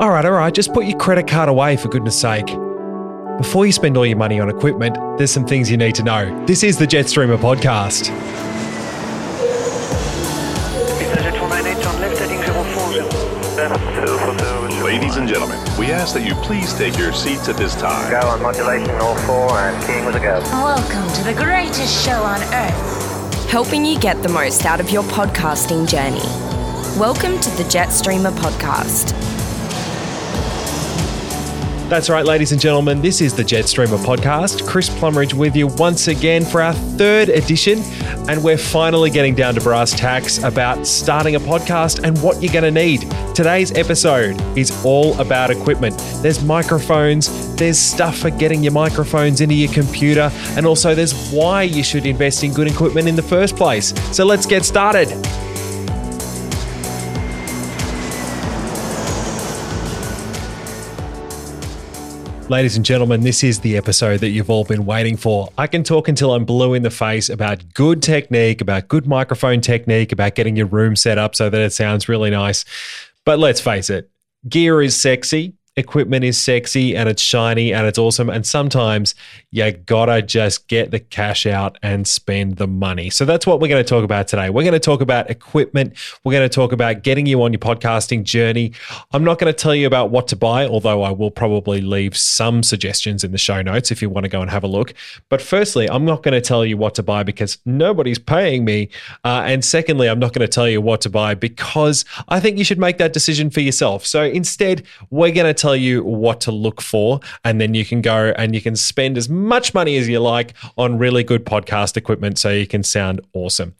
All right, all right, just put your credit card away for goodness sake. Before you spend all your money on equipment, there's some things you need to know. This is the Jetstreamer podcast. Ladies and gentlemen, we ask that you please take your seats at this time. Go on modulation all four and keying with a go. Welcome to the greatest show on earth. helping you get the most out of your podcasting journey. Welcome to the Jetstreamer podcast. That's right, ladies and gentlemen, this is the Jetstreamer podcast. Chris Plumridge with you once again for our third edition. And we're finally getting down to brass tacks about starting a podcast and what you're going to need. Today's episode is all about equipment. There's microphones, there's stuff for getting your microphones into your computer, and also there's why you should invest in good equipment in the first place. So let's get started. Ladies and gentlemen, this is the episode that you've all been waiting for. I can talk until I'm blue in the face about good technique, about good microphone technique, about getting your room set up so that it sounds really nice. But let's face it, gear is sexy, equipment is sexy, and it's shiny and it's awesome. And sometimes you gotta just get the cash out and spend the money. So that's what we're to talk about today. We're to talk about equipment. We're to talk about getting you on your podcasting journey. I'm not to tell you about what to buy, although I will probably leave some suggestions in the show notes if you want to go and have a look. But firstly, I'm not to tell you what to buy because nobody's paying me. Uh, and secondly, I'm not to tell you what to buy because I think you should make that decision for yourself. So instead, we're going to tell you what to look for, and then you can go and you can spend as much money as you like on really good podcast equipment so you can sound awesome.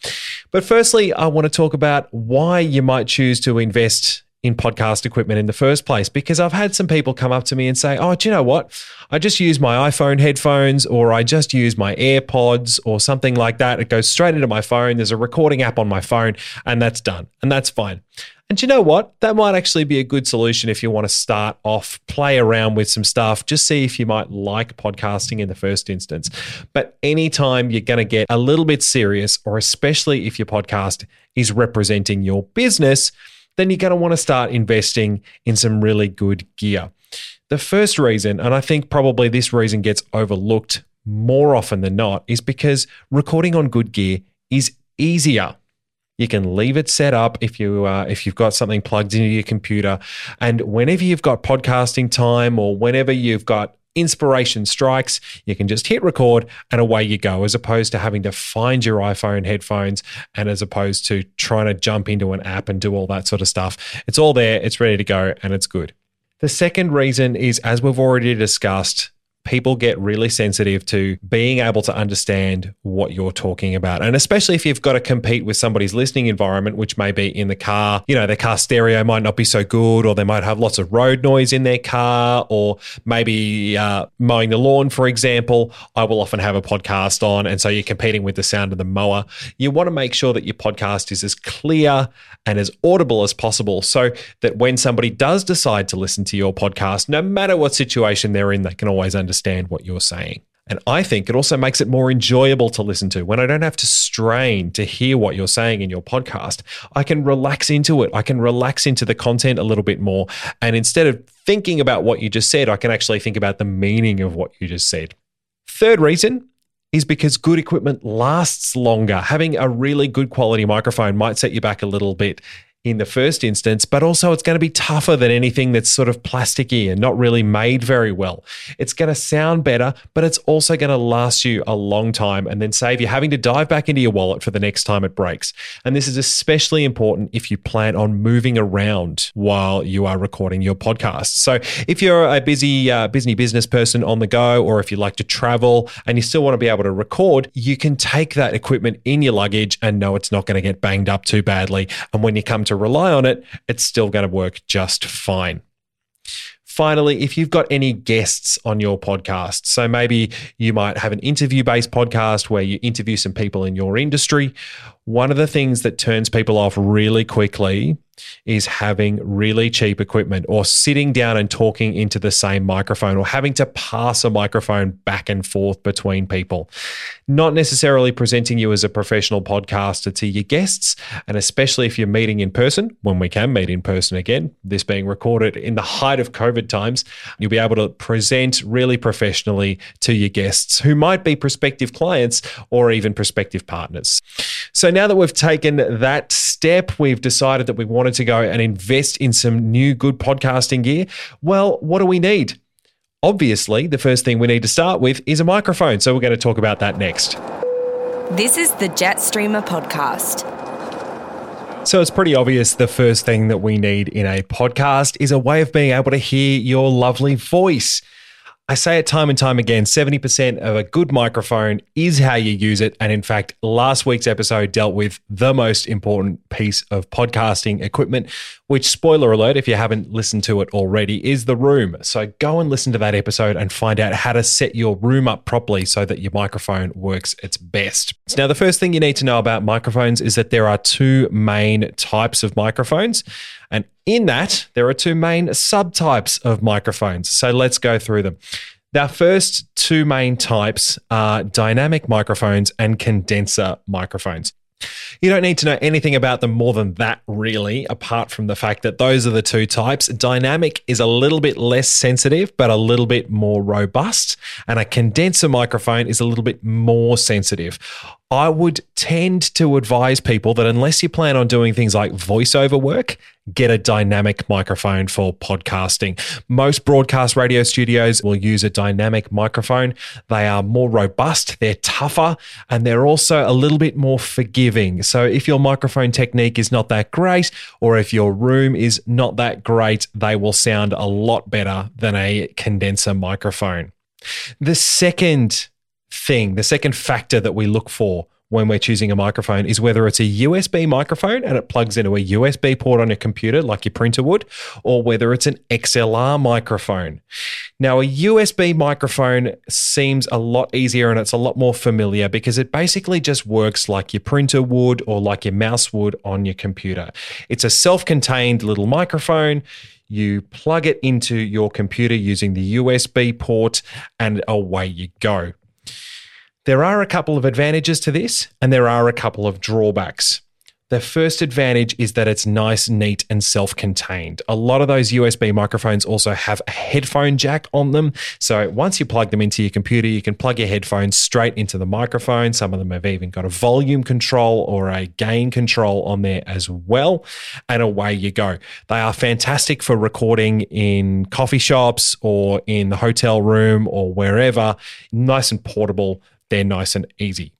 But firstly, I want to talk about why you might choose to invest in podcast equipment in the first place because I've had some people come up to me and say, Oh, do you know what? I just use my iPhone headphones or I just use my AirPods or something like that. It goes straight into my phone. There's a recording app on my phone and that's done. And that's fine. And you know what? That might actually be a good solution if you want to start off, play around with some stuff, just see if you might like podcasting in the first instance. But anytime you're going to get a little bit serious, or especially if your podcast is representing your business, then you're going to want to start investing in some really good gear. The first reason, and I think probably this reason gets overlooked more often than not, is because recording on good gear is easier. You can leave it set up if you uh, if you've got something plugged into your computer, and whenever you've got podcasting time or whenever you've got inspiration strikes, you can just hit record and away you go, as opposed to having to find your iPhone headphones and as opposed to trying to jump into an app and do all that sort of stuff. It's all there, it's ready to go, and it's good. The second reason is, as we've already discussed, people get really sensitive to being able to understand what you're talking about. And especially if you've got to compete with somebody's listening environment, which may be in the car, you know, their car stereo might not be so good, or they might have lots of road noise in their car, or maybe uh, mowing the lawn, for example. I will often have a podcast on. And so you're competing with the sound of the mower. You want to make sure that your podcast is as clear and as audible as possible so that when somebody does decide to listen to your podcast, no matter what situation they're in, they can always understand what you're saying. And I think it also makes it more enjoyable to listen to. When I don't have to strain to hear what you're saying in your podcast, I can relax into it. I can relax into the content a little bit more. And instead of thinking about what you just said, I can actually think about the meaning of what you just said. Third reason is because good equipment lasts longer. Having a really good quality microphone might set you back a little bit in the first instance, but also it's going to be tougher than anything that's sort of plasticky and not really made very well. It's going to sound better, but it's also going to last you a long time and then save you having to dive back into your wallet for the next time it breaks. And this is especially important if you plan on moving around while you are recording your podcast. So if you're a busy, uh, busy business person on the go, or if you like to travel and you still want to be able to record, you can take that equipment in your luggage and know it's not going to get banged up too badly. And when you come to rely on it, it's still going to work just fine. Finally, if you've got any guests on your podcast, so maybe you might have an interview based podcast where you interview some people in your industry. One of the things that turns people off really quickly is having really cheap equipment or sitting down and talking into the same microphone or having to pass a microphone back and forth between people. Not necessarily presenting you as a professional podcaster to your guests, and especially if you're meeting in person, when we can meet in person again, this being recorded in the height of COVID times, you'll be able to present really professionally to your guests who might be prospective clients or even prospective partners. So now that we've taken that step, we've decided that we wanted to go and invest in some new good podcasting gear. Well, what do we need? Obviously, the first thing we need to start with is a microphone. So we're going to talk about that next. This is the Jetstreamer podcast. So it's pretty obvious the first thing that we need in a podcast is a way of being able to hear your lovely voice. I say it time and time again 70% of a good microphone is how you use it. And in fact, last week's episode dealt with the most important piece of podcasting equipment, which, spoiler alert, if you haven't listened to it already, is the room. So go and listen to that episode and find out how to set your room up properly so that your microphone works its best. So now, the first thing you need to know about microphones is that there are two main types of microphones. And in that, there are two main subtypes of microphones. So let's go through them. Our first two main types are dynamic microphones and condenser microphones. You don't need to know anything about them more than that, really, apart from the fact that those are the two types. Dynamic is a little bit less sensitive, but a little bit more robust, and a condenser microphone is a little bit more sensitive. I would tend to advise people that unless you plan on doing things like voiceover work, get a dynamic microphone for podcasting. Most broadcast radio studios will use a dynamic microphone. They are more robust, they're tougher, and they're also a little bit more forgiving. So if your microphone technique is not that great, or if your room is not that great, they will sound a lot better than a condenser microphone. The second thing, the second factor that we look for when we're choosing a microphone is whether it's a USB microphone and it plugs into a USB port on your computer like your printer would, or whether it's an XLR microphone. Now, a USB microphone seems a lot easier and it's a lot more familiar because it basically just works like your printer would or like your mouse would on your computer. It's a self contained little microphone. You plug it into your computer using the USB port, and away you go. There are a couple of advantages to this, and there are a couple of drawbacks. The first advantage is that it's nice, neat, and self contained. A lot of those USB microphones also have a headphone jack on them. So once you plug them into your computer, you can plug your headphones straight into the microphone. Some of them have even got a volume control or a gain control on there as well. And away you go. They are fantastic for recording in coffee shops or in the hotel room or wherever. Nice and portable they're nice and easy.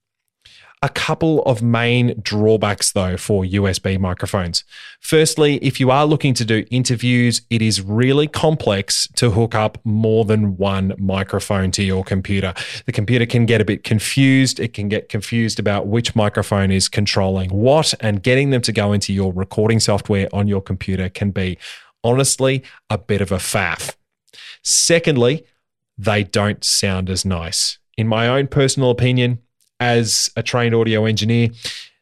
A couple of main drawbacks, though, for USB microphones. Firstly, if you are looking to do interviews, it is really complex to hook up more than one microphone to your computer. The computer can get a bit confused. It can get confused about which microphone is controlling what, and getting them to go into your recording software on your computer can be, honestly, a bit of a faff. Secondly, they don't sound as nice in my own personal opinion, as a trained audio engineer,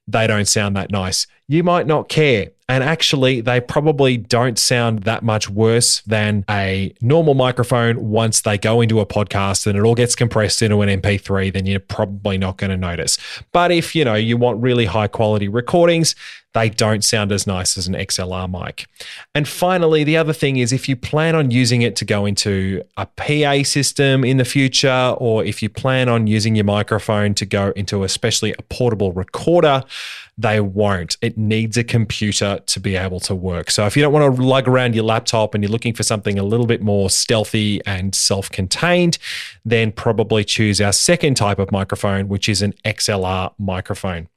they don't sound that nice. You might not care. And actually, they probably don't sound that much worse than a normal microphone once they go into a podcast and it all gets compressed into an MP3, then you're probably not going to notice. But if, you know, you want really high quality recordings, they don't sound as nice as an XLR mic. And finally, the other thing is if you plan on using it to go into a PA system in the future, or if you plan on using your microphone to go into especially a portable recorder, they won't. It needs a computer to be able to work. So if you don't want to lug around your laptop and you're looking for something a little bit more stealthy and self contained, then probably choose our second type of microphone, which is an XLR microphone.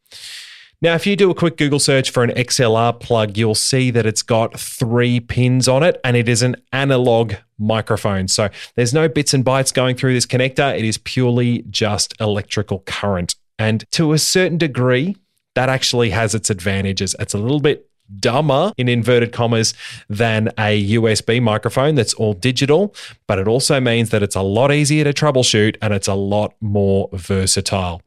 Now, if you do a quick Google search for an XLR plug, you'll see that it's got three pins on it and it is an analog microphone. So there's no bits and bytes going through this connector. It is purely just electrical current. And to a certain degree, that actually has its advantages. It's a little bit dumber in inverted commas than a USB microphone that's all digital, but it also means that it's a lot easier to troubleshoot and it's a lot more versatile.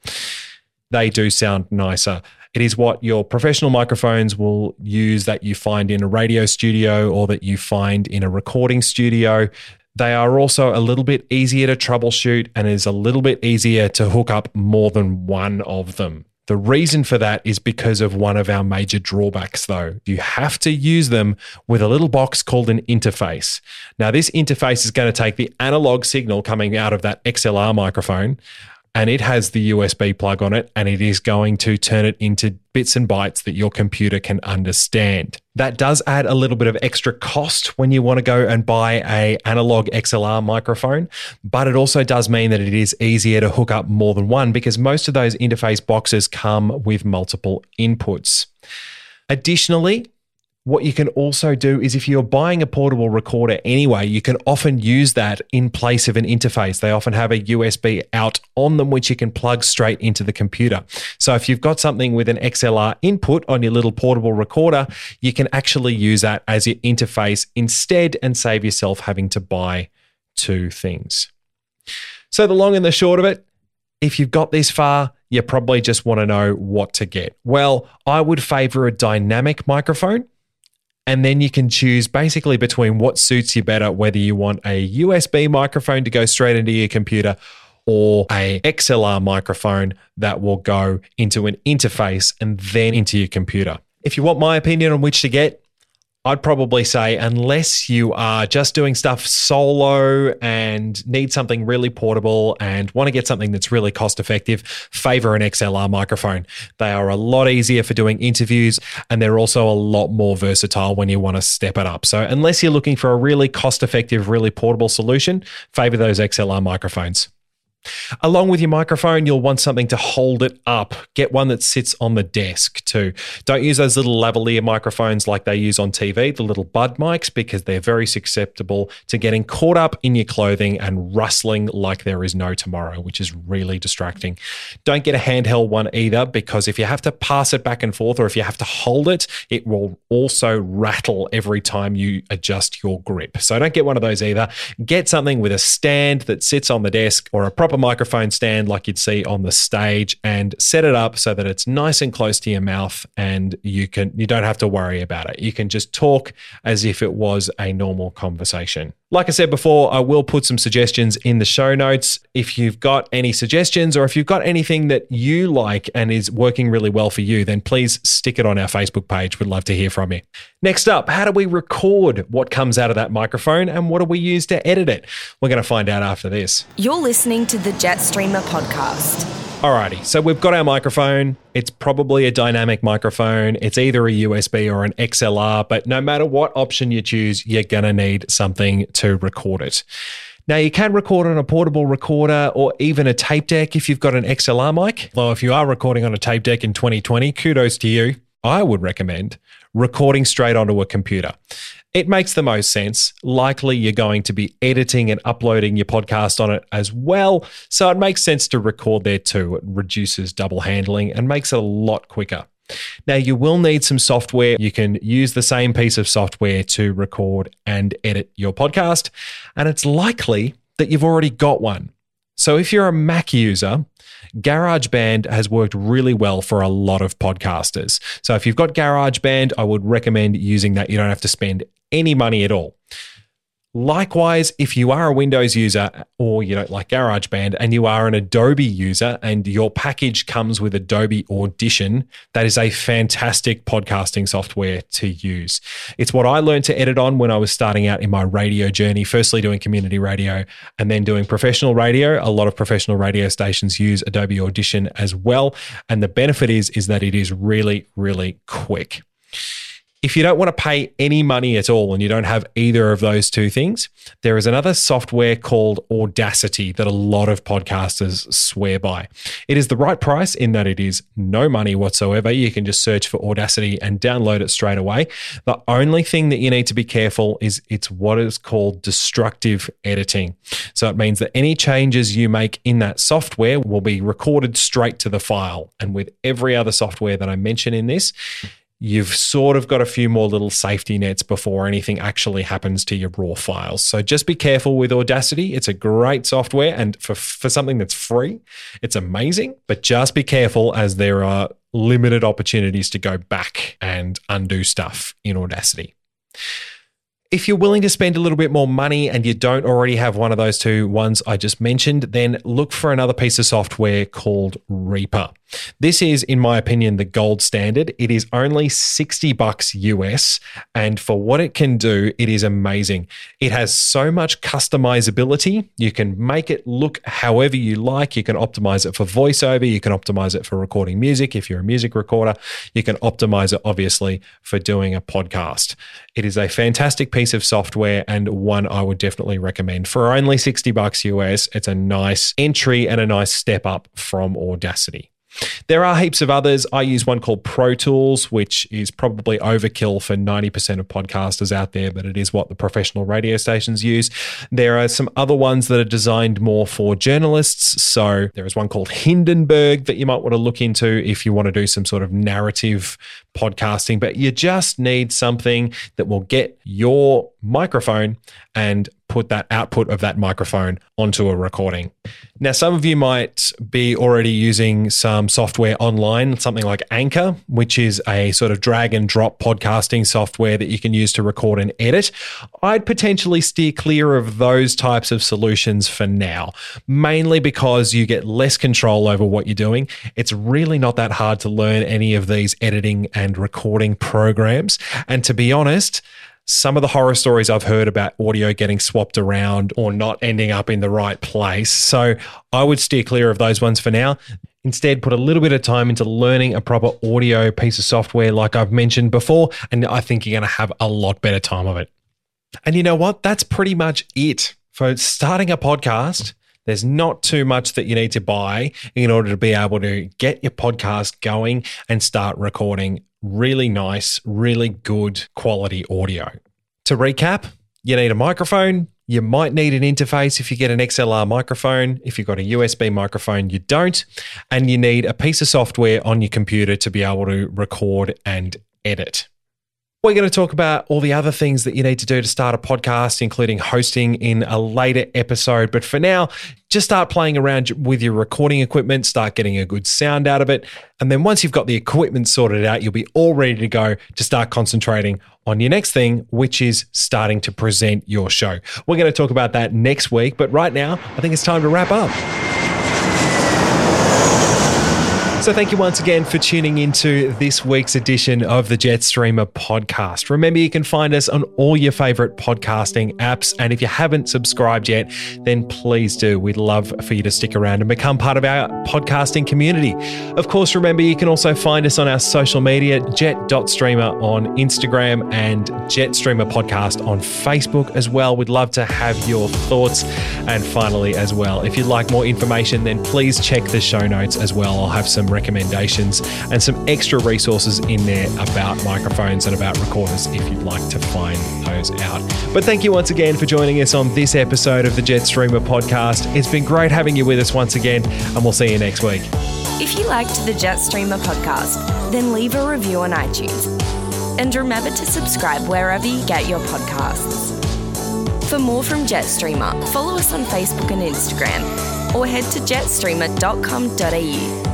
They do sound nicer. It is what your professional microphones will use that you find in a radio studio or that you find in a recording studio. They are also a little bit easier to troubleshoot and is a little bit easier to hook up more than one of them. The reason for that is because of one of our major drawbacks, though. You have to use them with a little box called an interface. Now, this interface is going to take the analog signal coming out of that XLR microphone and it has the USB plug on it and it is going to turn it into bits and bytes that your computer can understand. That does add a little bit of extra cost when you want to go and buy a analog XLR microphone, but it also does mean that it is easier to hook up more than one because most of those interface boxes come with multiple inputs. Additionally, what you can also do is if you're buying a portable recorder anyway, you can often use that in place of an interface. They often have a USB out on them, which you can plug straight into the computer. So if you've got something with an XLR input on your little portable recorder, you can actually use that as your interface instead and save yourself having to buy two things. So the long and the short of it, if you've got this far, you probably just want to know what to get. Well, I would favor a dynamic microphone and then you can choose basically between what suits you better, whether you want a USB microphone to go straight into your computer or a XLR microphone that will go into an interface and then into your computer. If you want my opinion on which to get, I'd probably say, unless you are just doing stuff solo and need something really portable and want to get something that's really cost effective, favor an XLR microphone. They are a lot easier for doing interviews and they're also a lot more versatile when you want to step it up. So, unless you're looking for a really cost effective, really portable solution, favor those XLR microphones. Along with your microphone, you'll want something to hold it up. Get one that sits on the desk too. Don't use those little lavalier microphones like they use on TV, the little bud mics, because they're very susceptible to getting caught up in your clothing and rustling like there is no tomorrow, which is really distracting. Don't get a handheld one either, because if you have to pass it back and forth or if you have to hold it, it will also rattle every time you adjust your grip. So don't get one of those either. Get something with a stand that sits on the desk or a proper proper microphone stand like you'd see on the stage and set it up so that it's nice and close to your mouth and you can you don't have to worry about it. You can just talk as if it was a normal conversation. Like I said before, I will put some suggestions in the show notes. If you've got any suggestions or if you've got anything that you like and is working really well for you, then please stick it on our Facebook page. We'd love to hear from you. Next up, how do we record what comes out of that microphone and what do we use to edit it? We're going to find out after this. You're listening to the Jetstreamer podcast. Alrighty, so we've got our microphone. It's probably a dynamic microphone. It's either a USB or an XLR, but no matter what option you choose, you're going to need something to record it. Now, you can record on a portable recorder or even a tape deck if you've got an XLR mic. Though, if you are recording on a tape deck in 2020, kudos to you. I would recommend recording straight onto a computer. It makes the most sense. Likely you're going to be editing and uploading your podcast on it as well. So it makes sense to record there too. It reduces double handling and makes it a lot quicker. Now, you will need some software. You can use the same piece of software to record and edit your podcast. And it's likely that you've already got one. So if you're a Mac user, GarageBand has worked really well for a lot of podcasters. So if you've got GarageBand, I would recommend using that. You don't have to spend any money at all. Likewise, if you are a Windows user or you don't like GarageBand and you are an Adobe user and your package comes with Adobe Audition, that is a fantastic podcasting software to use. It's what I learned to edit on when I was starting out in my radio journey, firstly doing community radio and then doing professional radio. A lot of professional radio stations use Adobe Audition as well, and the benefit is is that it is really really quick. If you don't want to pay any money at all and you don't have either of those two things, there is another software called Audacity that a lot of podcasters swear by. It is the right price in that it is no money whatsoever. You can just search for Audacity and download it straight away. The only thing that you need to be careful is it's what is called destructive editing. So it means that any changes you make in that software will be recorded straight to the file. And with every other software that I mention in this, you've sort of got a few more little safety nets before anything actually happens to your raw files. So just be careful with Audacity. It's a great software and for, for something that's free, it's amazing, but just be careful as there are limited opportunities to go back and undo stuff in Audacity. If you're willing to spend a little bit more money and you don't already have one of those two ones I just mentioned, then look for another piece of software called Reaper. This is, in my opinion, the gold standard. It is only 60 bucks US, and for what it can do, it is amazing. It has so much customizability. You can make it look however you like. You can optimize it for voiceover, you can optimize it for recording music if you're a music recorder, you can optimize it, obviously, for doing a podcast. It is a fantastic piece of software and one I would definitely recommend. For only 60 bucks US, it's a nice entry and a nice step up from Audacity. There are heaps of others. I use one called Pro Tools, which is probably overkill for 90% of podcasters out there, but it is what the professional radio stations use. There are some other ones that are designed more for journalists. So there is one called Hindenburg that you might want to look into if you want to do some sort of narrative podcasting, but you just need something that will get your microphone and put that output of that microphone onto a recording. Now, some of you might be already using some software online, something like Anchor, which is a sort of drag and drop podcasting software that you can use to record and edit. I'd potentially steer clear of those types of solutions for now, mainly because you get less control over what you're doing. It's really not that hard to learn any of these editing and recording programs. And to be honest, some of the horror stories I've heard about audio getting swapped around or not ending up in the right place. So I would steer clear of those ones for now. Instead, put a little bit of time into learning a proper audio piece of software, like I've mentioned before, and I think you're going to have a lot better time of it. And you know what? That's pretty much it for starting a podcast. There's not too much that you need to buy in order to be able to get your podcast going and start recording really nice, really good quality audio. To recap, you need a microphone. You might need an interface if you get an XLR microphone. If you've got a USB microphone, you don't. And you need a piece of software on your computer to be able to record and edit. We're going to talk about all the other things that you need to do to start a podcast, including hosting in a later episode. But for now, just start playing around with your recording equipment, start getting a good sound out of it. And then once you've got the equipment sorted out, you'll be all ready to go to start concentrating on your next thing, which is starting to present your show. We're going to talk about that next week. But right now, I think it's time to wrap up. So, thank you once again for tuning into this week's edition of the Jetstreamer podcast. Remember, you can find us on all your favorite podcasting apps. And if you haven't subscribed yet, then please do. We'd love for you to stick around and become part of our podcasting community. Of course, remember, you can also find us on our social media jet.streamer on Instagram and Jetstreamer podcast on Facebook as well. We'd love to have your thoughts. And finally, as well, if you'd like more information, then please check the show notes as well. I'll have some recommendations and some extra resources in there about microphones and about recorders if you'd like to find those out. But thank you once again for joining us on this episode of the Jetstreamer podcast. It's been great having you with us once again, and we'll see you next week. If you liked the Jetstreamer podcast, then leave a review on iTunes. And remember to subscribe wherever you get your podcasts. For more from Jetstreamer, follow us on Facebook and Instagram or head to jetstreamer.com.au.